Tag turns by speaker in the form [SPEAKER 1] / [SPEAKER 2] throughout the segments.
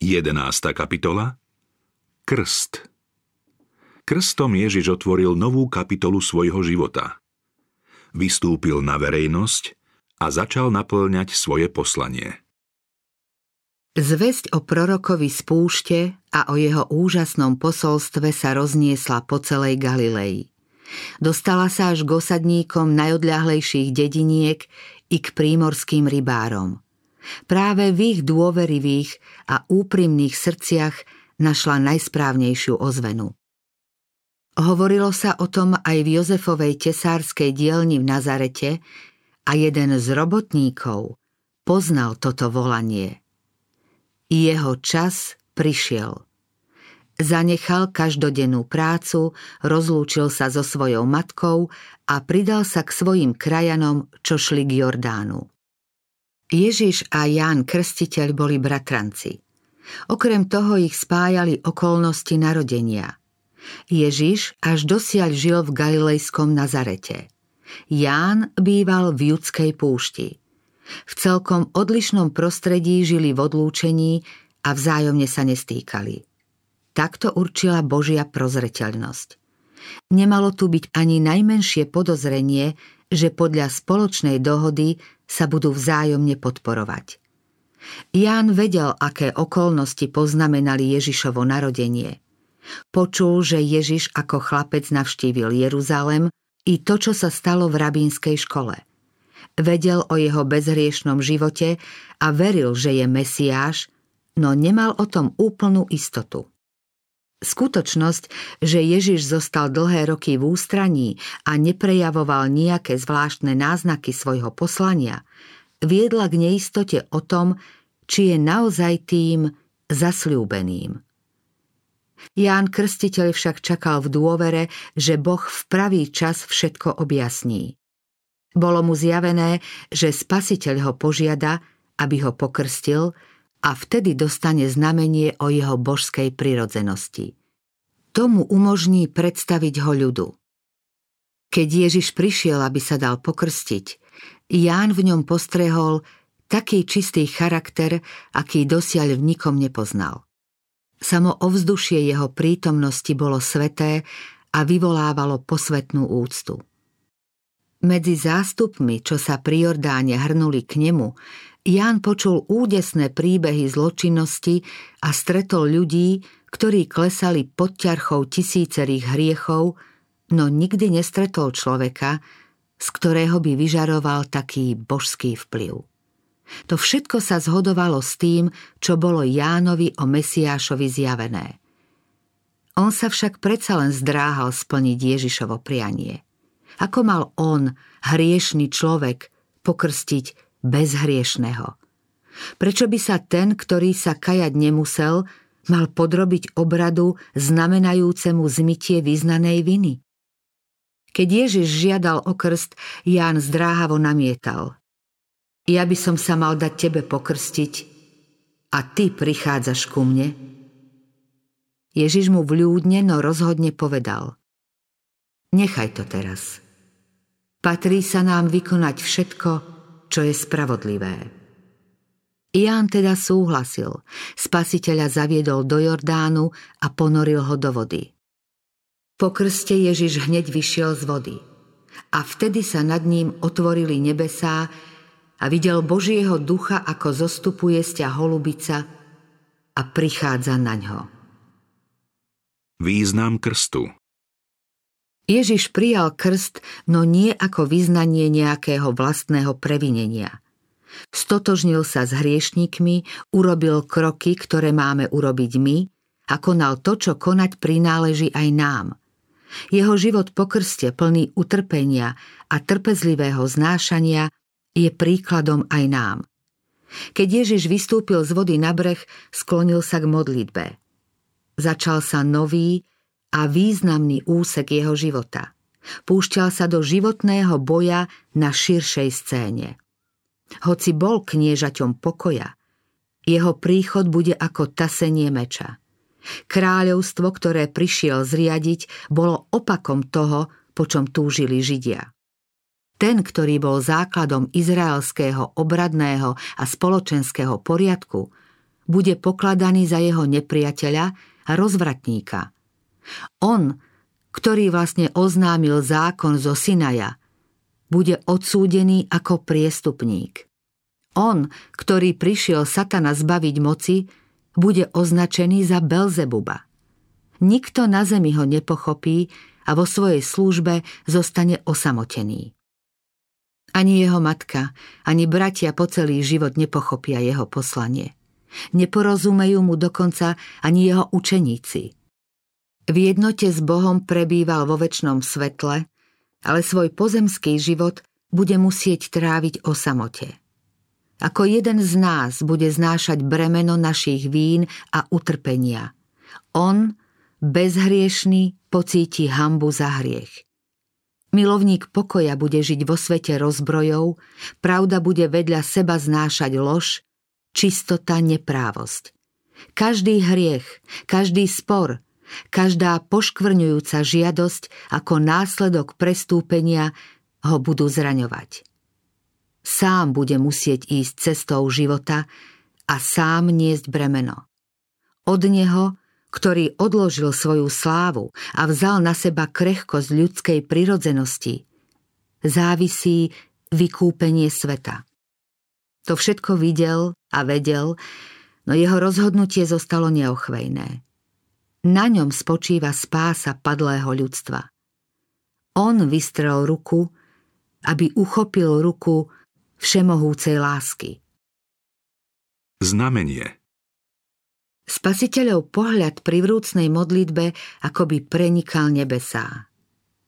[SPEAKER 1] 11. kapitola Krst Krstom Ježiš otvoril novú kapitolu svojho života. Vystúpil na verejnosť a začal naplňať svoje poslanie.
[SPEAKER 2] Zväzť o prorokovi z púšte a o jeho úžasnom posolstve sa rozniesla po celej Galilei. Dostala sa až k osadníkom najodľahlejších dediniek i k prímorským rybárom – Práve v ich dôverivých a úprimných srdciach našla najsprávnejšiu ozvenu. Hovorilo sa o tom aj v Jozefovej tesárskej dielni v Nazarete a jeden z robotníkov poznal toto volanie. Jeho čas prišiel. Zanechal každodennú prácu, rozlúčil sa so svojou matkou a pridal sa k svojim krajanom, čo šli k Jordánu. Ježiš a Ján Krstiteľ boli bratranci. Okrem toho ich spájali okolnosti narodenia. Ježiš až dosiaľ žil v galilejskom Nazarete. Ján býval v judskej púšti. V celkom odlišnom prostredí žili v odlúčení a vzájomne sa nestýkali. Takto určila Božia prozreteľnosť. Nemalo tu byť ani najmenšie podozrenie, že podľa spoločnej dohody sa budú vzájomne podporovať. Ján vedel, aké okolnosti poznamenali Ježišovo narodenie. Počul, že Ježiš ako chlapec navštívil Jeruzalem i to, čo sa stalo v rabínskej škole. Vedel o jeho bezhriešnom živote a veril, že je Mesiáš, no nemal o tom úplnú istotu. Skutočnosť, že Ježiš zostal dlhé roky v ústraní a neprejavoval nejaké zvláštne náznaky svojho poslania, viedla k neistote o tom, či je naozaj tým zasľúbeným. Ján Krstiteľ však čakal v dôvere, že Boh v pravý čas všetko objasní. Bolo mu zjavené, že spasiteľ ho požiada, aby ho pokrstil a vtedy dostane znamenie o jeho božskej prirodzenosti. Tomu umožní predstaviť ho ľudu. Keď Ježiš prišiel, aby sa dal pokrstiť, Ján v ňom postrehol taký čistý charakter, aký dosiaľ v nikom nepoznal. Samo ovzdušie jeho prítomnosti bolo sveté a vyvolávalo posvetnú úctu. Medzi zástupmi, čo sa pri Jordáne hrnuli k nemu, Ján počul údesné príbehy zločinnosti a stretol ľudí, ktorí klesali pod ťarchou tisícerých hriechov, no nikdy nestretol človeka, z ktorého by vyžaroval taký božský vplyv. To všetko sa zhodovalo s tým, čo bolo Jánovi o Mesiášovi zjavené. On sa však predsa len zdráhal splniť Ježišovo prianie. Ako mal on, hriešný človek, pokrstiť bezhriešného. Prečo by sa ten, ktorý sa kajať nemusel, mal podrobiť obradu znamenajúcemu zmytie vyznanej viny? Keď Ježiš žiadal o krst, Ján zdráhavo namietal. Ja by som sa mal dať tebe pokrstiť a ty prichádzaš ku mne? Ježiš mu vľúdne, no rozhodne povedal. Nechaj to teraz. Patrí sa nám vykonať všetko, čo je spravodlivé. Ján teda súhlasil. Spasiteľa zaviedol do Jordánu a ponoril ho do vody. Po krste Ježiš hneď vyšiel z vody. A vtedy sa nad ním otvorili nebesá a videl Božieho ducha, ako zostupuje sťa holubica a prichádza na ňo.
[SPEAKER 1] Význam krstu
[SPEAKER 2] Ježiš prijal krst, no nie ako vyznanie nejakého vlastného previnenia. Stotožnil sa s hriešníkmi, urobil kroky, ktoré máme urobiť my a konal to, čo konať prináleží aj nám. Jeho život po krste plný utrpenia a trpezlivého znášania je príkladom aj nám. Keď Ježiš vystúpil z vody na breh, sklonil sa k modlitbe. Začal sa nový, a významný úsek jeho života. Púšťal sa do životného boja na širšej scéne. Hoci bol kniežaťom pokoja, jeho príchod bude ako tasenie meča. Kráľovstvo, ktoré prišiel zriadiť, bolo opakom toho, po čom túžili Židia. Ten, ktorý bol základom izraelského obradného a spoločenského poriadku, bude pokladaný za jeho nepriateľa a rozvratníka. On, ktorý vlastne oznámil zákon zo Sinaja, bude odsúdený ako priestupník. On, ktorý prišiel satana zbaviť moci, bude označený za Belzebuba. Nikto na zemi ho nepochopí a vo svojej službe zostane osamotený. Ani jeho matka, ani bratia po celý život nepochopia jeho poslanie. Neporozumejú mu dokonca ani jeho učeníci – v jednote s Bohom prebýval vo väčšnom svetle, ale svoj pozemský život bude musieť tráviť o samote. Ako jeden z nás bude znášať bremeno našich vín a utrpenia. On, bezhriešný, pocíti hambu za hriech. Milovník pokoja bude žiť vo svete rozbrojov, pravda bude vedľa seba znášať lož, čistota neprávosť. Každý hriech, každý spor, Každá poškvrňujúca žiadosť ako následok prestúpenia ho budú zraňovať. Sám bude musieť ísť cestou života a sám niesť bremeno. Od neho, ktorý odložil svoju slávu a vzal na seba krehkosť ľudskej prirodzenosti, závisí vykúpenie sveta. To všetko videl a vedel, no jeho rozhodnutie zostalo neochvejné. Na ňom spočíva spása padlého ľudstva. On vystrel ruku, aby uchopil ruku všemohúcej lásky.
[SPEAKER 1] Znamenie
[SPEAKER 2] Spasiteľov pohľad pri vrúcnej modlitbe akoby prenikal nebesá.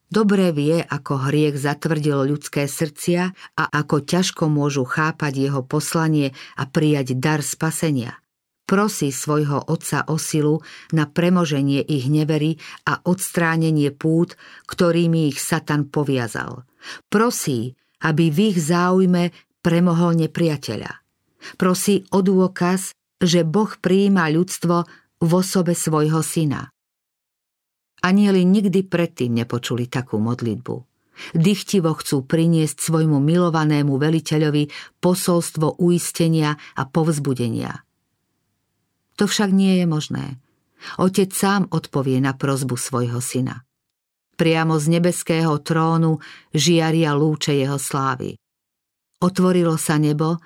[SPEAKER 2] Dobre vie, ako hriech zatvrdil ľudské srdcia a ako ťažko môžu chápať jeho poslanie a prijať dar spasenia prosí svojho otca o silu na premoženie ich nevery a odstránenie pút, ktorými ich Satan poviazal. Prosí, aby v ich záujme premohol nepriateľa. Prosí o dôkaz, že Boh prijíma ľudstvo v osobe svojho syna. Anieli nikdy predtým nepočuli takú modlitbu. Dychtivo chcú priniesť svojmu milovanému veliteľovi posolstvo uistenia a povzbudenia. To však nie je možné. Otec sám odpovie na prozbu svojho syna. Priamo z nebeského trónu žiaria lúče jeho slávy. Otvorilo sa nebo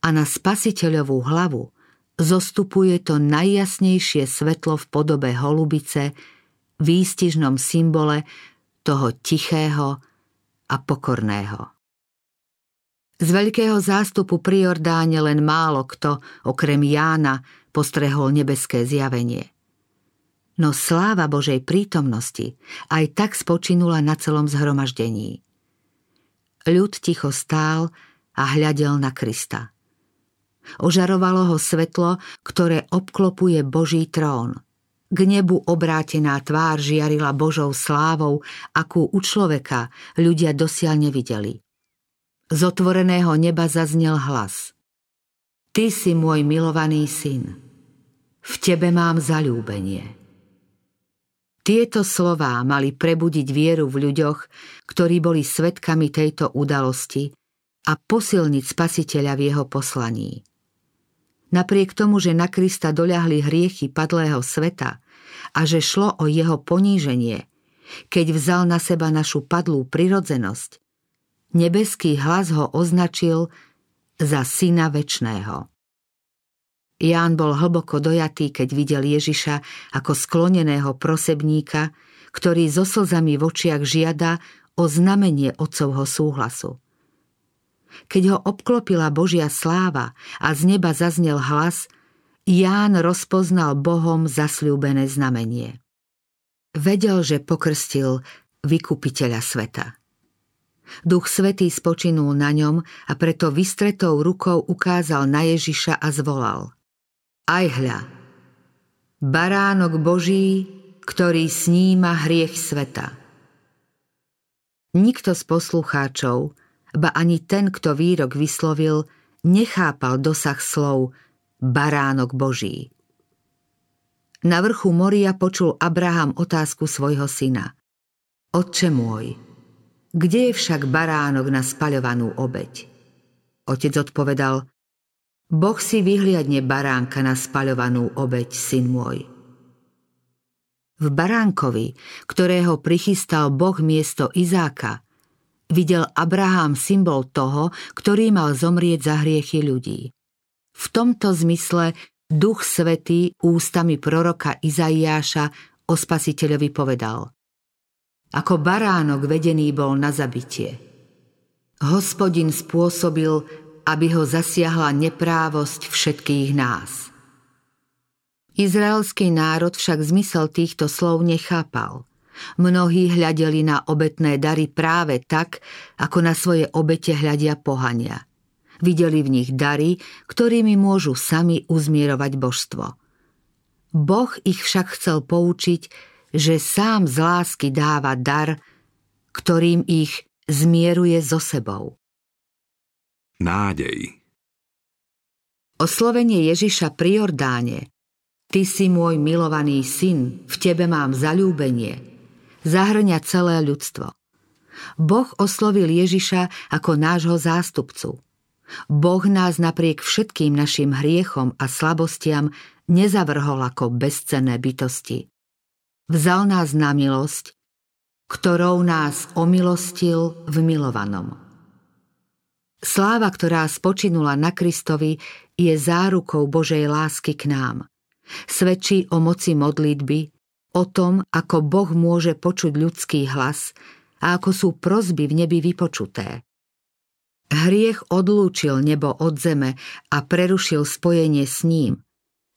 [SPEAKER 2] a na spasiteľovú hlavu zostupuje to najjasnejšie svetlo v podobe holubice, výstižnom symbole toho tichého a pokorného. Z veľkého zástupu pri Jordáne len málo kto, okrem Jána, postrehol nebeské zjavenie. No sláva Božej prítomnosti aj tak spočinula na celom zhromaždení. Ľud ticho stál a hľadel na Krista. Ožarovalo ho svetlo, ktoré obklopuje Boží trón. K nebu obrátená tvár žiarila Božou slávou, akú u človeka ľudia dosiaľ nevideli. Z otvoreného neba zaznel hlas. Ty si môj milovaný syn v tebe mám zalúbenie. Tieto slová mali prebudiť vieru v ľuďoch, ktorí boli svetkami tejto udalosti a posilniť spasiteľa v jeho poslaní. Napriek tomu, že na Krista doľahli hriechy padlého sveta a že šlo o jeho poníženie, keď vzal na seba našu padlú prirodzenosť, nebeský hlas ho označil za syna väčného. Ján bol hlboko dojatý, keď videl Ježiša ako skloneného prosebníka, ktorý so slzami v očiach žiada o znamenie otcovho súhlasu. Keď ho obklopila Božia sláva a z neba zaznel hlas, Ján rozpoznal Bohom zasľúbené znamenie. Vedel, že pokrstil vykupiteľa sveta. Duch Svetý spočinul na ňom a preto vystretou rukou ukázal na Ježiša a zvolal – aj hľa, baránok Boží, ktorý sníma hriech sveta. Nikto z poslucháčov, ba ani ten, kto výrok vyslovil, nechápal dosah slov baránok Boží. Na vrchu Moria počul Abraham otázku svojho syna. Otče môj, kde je však baránok na spaľovanú obeď? Otec odpovedal, Boh si vyhliadne baránka na spaľovanú obeď, syn môj. V baránkovi, ktorého prichystal Boh miesto Izáka, videl Abraham symbol toho, ktorý mal zomrieť za hriechy ľudí. V tomto zmysle Duch Svetý ústami proroka Izaiáša o spasiteľovi povedal Ako baránok vedený bol na zabitie. Hospodin spôsobil, aby ho zasiahla neprávosť všetkých nás. Izraelský národ však zmysel týchto slov nechápal. Mnohí hľadeli na obetné dary práve tak, ako na svoje obete hľadia pohania. Videli v nich dary, ktorými môžu sami uzmierovať božstvo. Boh ich však chcel poučiť, že sám z lásky dáva dar, ktorým ich zmieruje so sebou.
[SPEAKER 1] Nádej
[SPEAKER 2] Oslovenie Ježiša pri Jordáne Ty si môj milovaný syn, v tebe mám zalúbenie, zahrňa celé ľudstvo. Boh oslovil Ježiša ako nášho zástupcu. Boh nás napriek všetkým našim hriechom a slabostiam nezavrhol ako bezcenné bytosti. Vzal nás na milosť, ktorou nás omilostil v milovanom. Sláva, ktorá spočinula na Kristovi, je zárukou Božej lásky k nám. Svedčí o moci modlitby, o tom, ako Boh môže počuť ľudský hlas a ako sú prozby v nebi vypočuté. Hriech odlúčil nebo od zeme a prerušil spojenie s ním,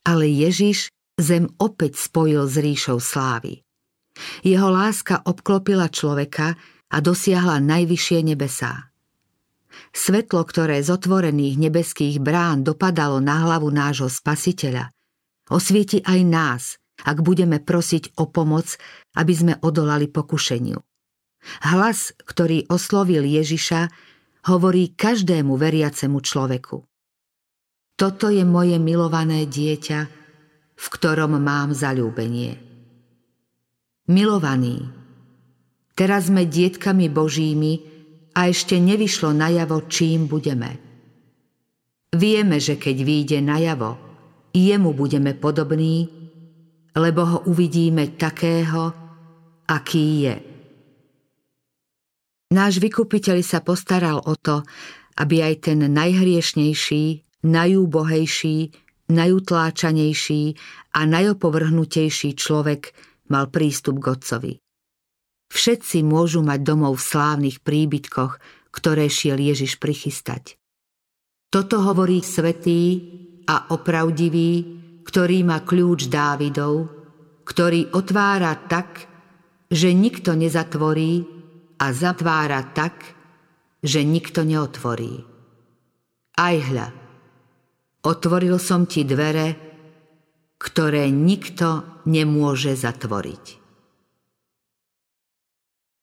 [SPEAKER 2] ale Ježiš zem opäť spojil s ríšou slávy. Jeho láska obklopila človeka a dosiahla najvyššie nebesá. Svetlo, ktoré z otvorených nebeských brán dopadalo na hlavu nášho spasiteľa, osvieti aj nás, ak budeme prosiť o pomoc, aby sme odolali pokušeniu. Hlas, ktorý oslovil Ježiša, hovorí každému veriacemu človeku. Toto je moje milované dieťa, v ktorom mám zalúbenie. Milovaní, teraz sme dietkami Božími a ešte nevyšlo najavo, čím budeme. Vieme, že keď vyjde najavo, jemu budeme podobní, lebo ho uvidíme takého, aký je. Náš vykupiteľ sa postaral o to, aby aj ten najhriešnejší, najúbohejší, najutláčanejší a najopovrhnutejší človek mal prístup k Otcovi. Všetci môžu mať domov v slávnych príbytkoch, ktoré šiel Ježiš prichystať. Toto hovorí svetý a opravdivý, ktorý má kľúč Dávidov, ktorý otvára tak, že nikto nezatvorí a zatvára tak, že nikto neotvorí. Aj hľa, otvoril som ti dvere, ktoré nikto nemôže zatvoriť.